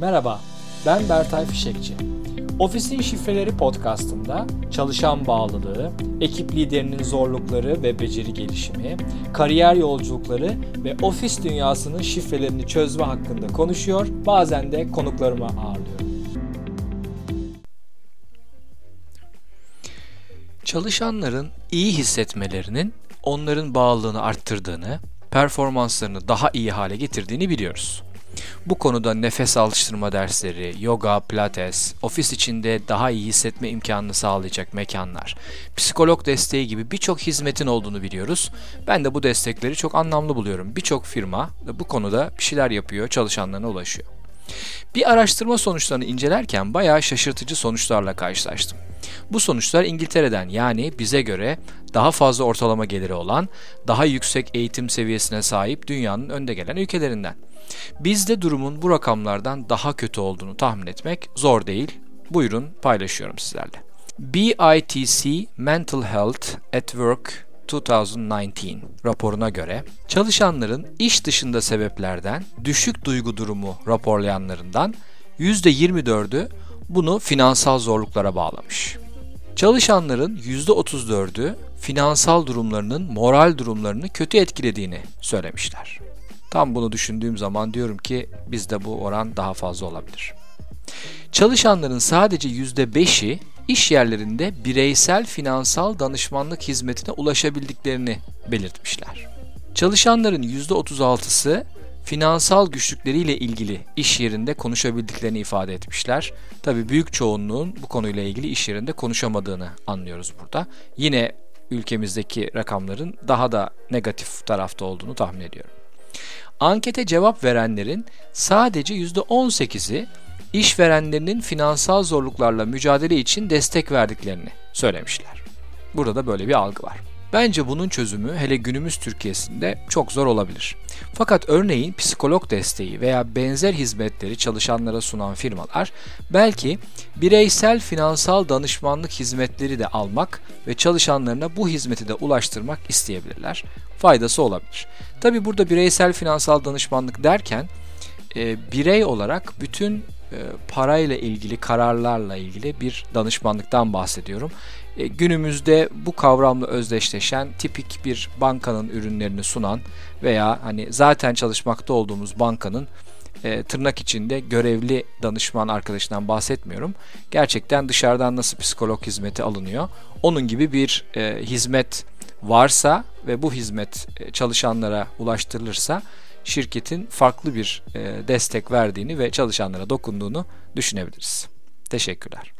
Merhaba, ben Bertay Fişekçi. Ofisin Şifreleri podcastında çalışan bağlılığı, ekip liderinin zorlukları ve beceri gelişimi, kariyer yolculukları ve ofis dünyasının şifrelerini çözme hakkında konuşuyor, bazen de konuklarımı ağırlıyorum. Çalışanların iyi hissetmelerinin onların bağlılığını arttırdığını, performanslarını daha iyi hale getirdiğini biliyoruz. Bu konuda nefes alıştırma dersleri, yoga, pilates, ofis içinde daha iyi hissetme imkanını sağlayacak mekanlar, psikolog desteği gibi birçok hizmetin olduğunu biliyoruz. Ben de bu destekleri çok anlamlı buluyorum. Birçok firma bu konuda bir şeyler yapıyor, çalışanlarına ulaşıyor. Bir araştırma sonuçlarını incelerken bayağı şaşırtıcı sonuçlarla karşılaştım. Bu sonuçlar İngiltere'den yani bize göre daha fazla ortalama geliri olan, daha yüksek eğitim seviyesine sahip dünyanın önde gelen ülkelerinden. Bizde durumun bu rakamlardan daha kötü olduğunu tahmin etmek zor değil. Buyurun paylaşıyorum sizlerle. BITC Mental Health at Work 2019 raporuna göre çalışanların iş dışında sebeplerden düşük duygu durumu raporlayanlarından %24'ü bunu finansal zorluklara bağlamış. Çalışanların %34'ü finansal durumlarının moral durumlarını kötü etkilediğini söylemişler. Tam bunu düşündüğüm zaman diyorum ki bizde bu oran daha fazla olabilir. Çalışanların sadece %5'i iş yerlerinde bireysel finansal danışmanlık hizmetine ulaşabildiklerini belirtmişler. Çalışanların %36'sı finansal güçlükleriyle ilgili iş yerinde konuşabildiklerini ifade etmişler. Tabi büyük çoğunluğun bu konuyla ilgili iş yerinde konuşamadığını anlıyoruz burada. Yine ülkemizdeki rakamların daha da negatif tarafta olduğunu tahmin ediyorum. Ankete cevap verenlerin sadece %18'i işverenlerinin finansal zorluklarla mücadele için destek verdiklerini söylemişler. Burada da böyle bir algı var. Bence bunun çözümü hele günümüz Türkiye'sinde çok zor olabilir. Fakat örneğin psikolog desteği veya benzer hizmetleri çalışanlara sunan firmalar belki bireysel finansal danışmanlık hizmetleri de almak ve çalışanlarına bu hizmeti de ulaştırmak isteyebilirler. Faydası olabilir. Tabi burada bireysel finansal danışmanlık derken e, birey olarak bütün e, parayla ilgili kararlarla ilgili bir danışmanlıktan bahsediyorum. E, günümüzde bu kavramla özdeşleşen tipik bir bankanın ürünlerini sunan veya hani zaten çalışmakta olduğumuz bankanın e, tırnak içinde görevli danışman arkadaşından bahsetmiyorum. Gerçekten dışarıdan nasıl psikolog hizmeti alınıyor? Onun gibi bir e, hizmet varsa ve bu hizmet çalışanlara ulaştırılırsa şirketin farklı bir e, destek verdiğini ve çalışanlara dokunduğunu düşünebiliriz. Teşekkürler.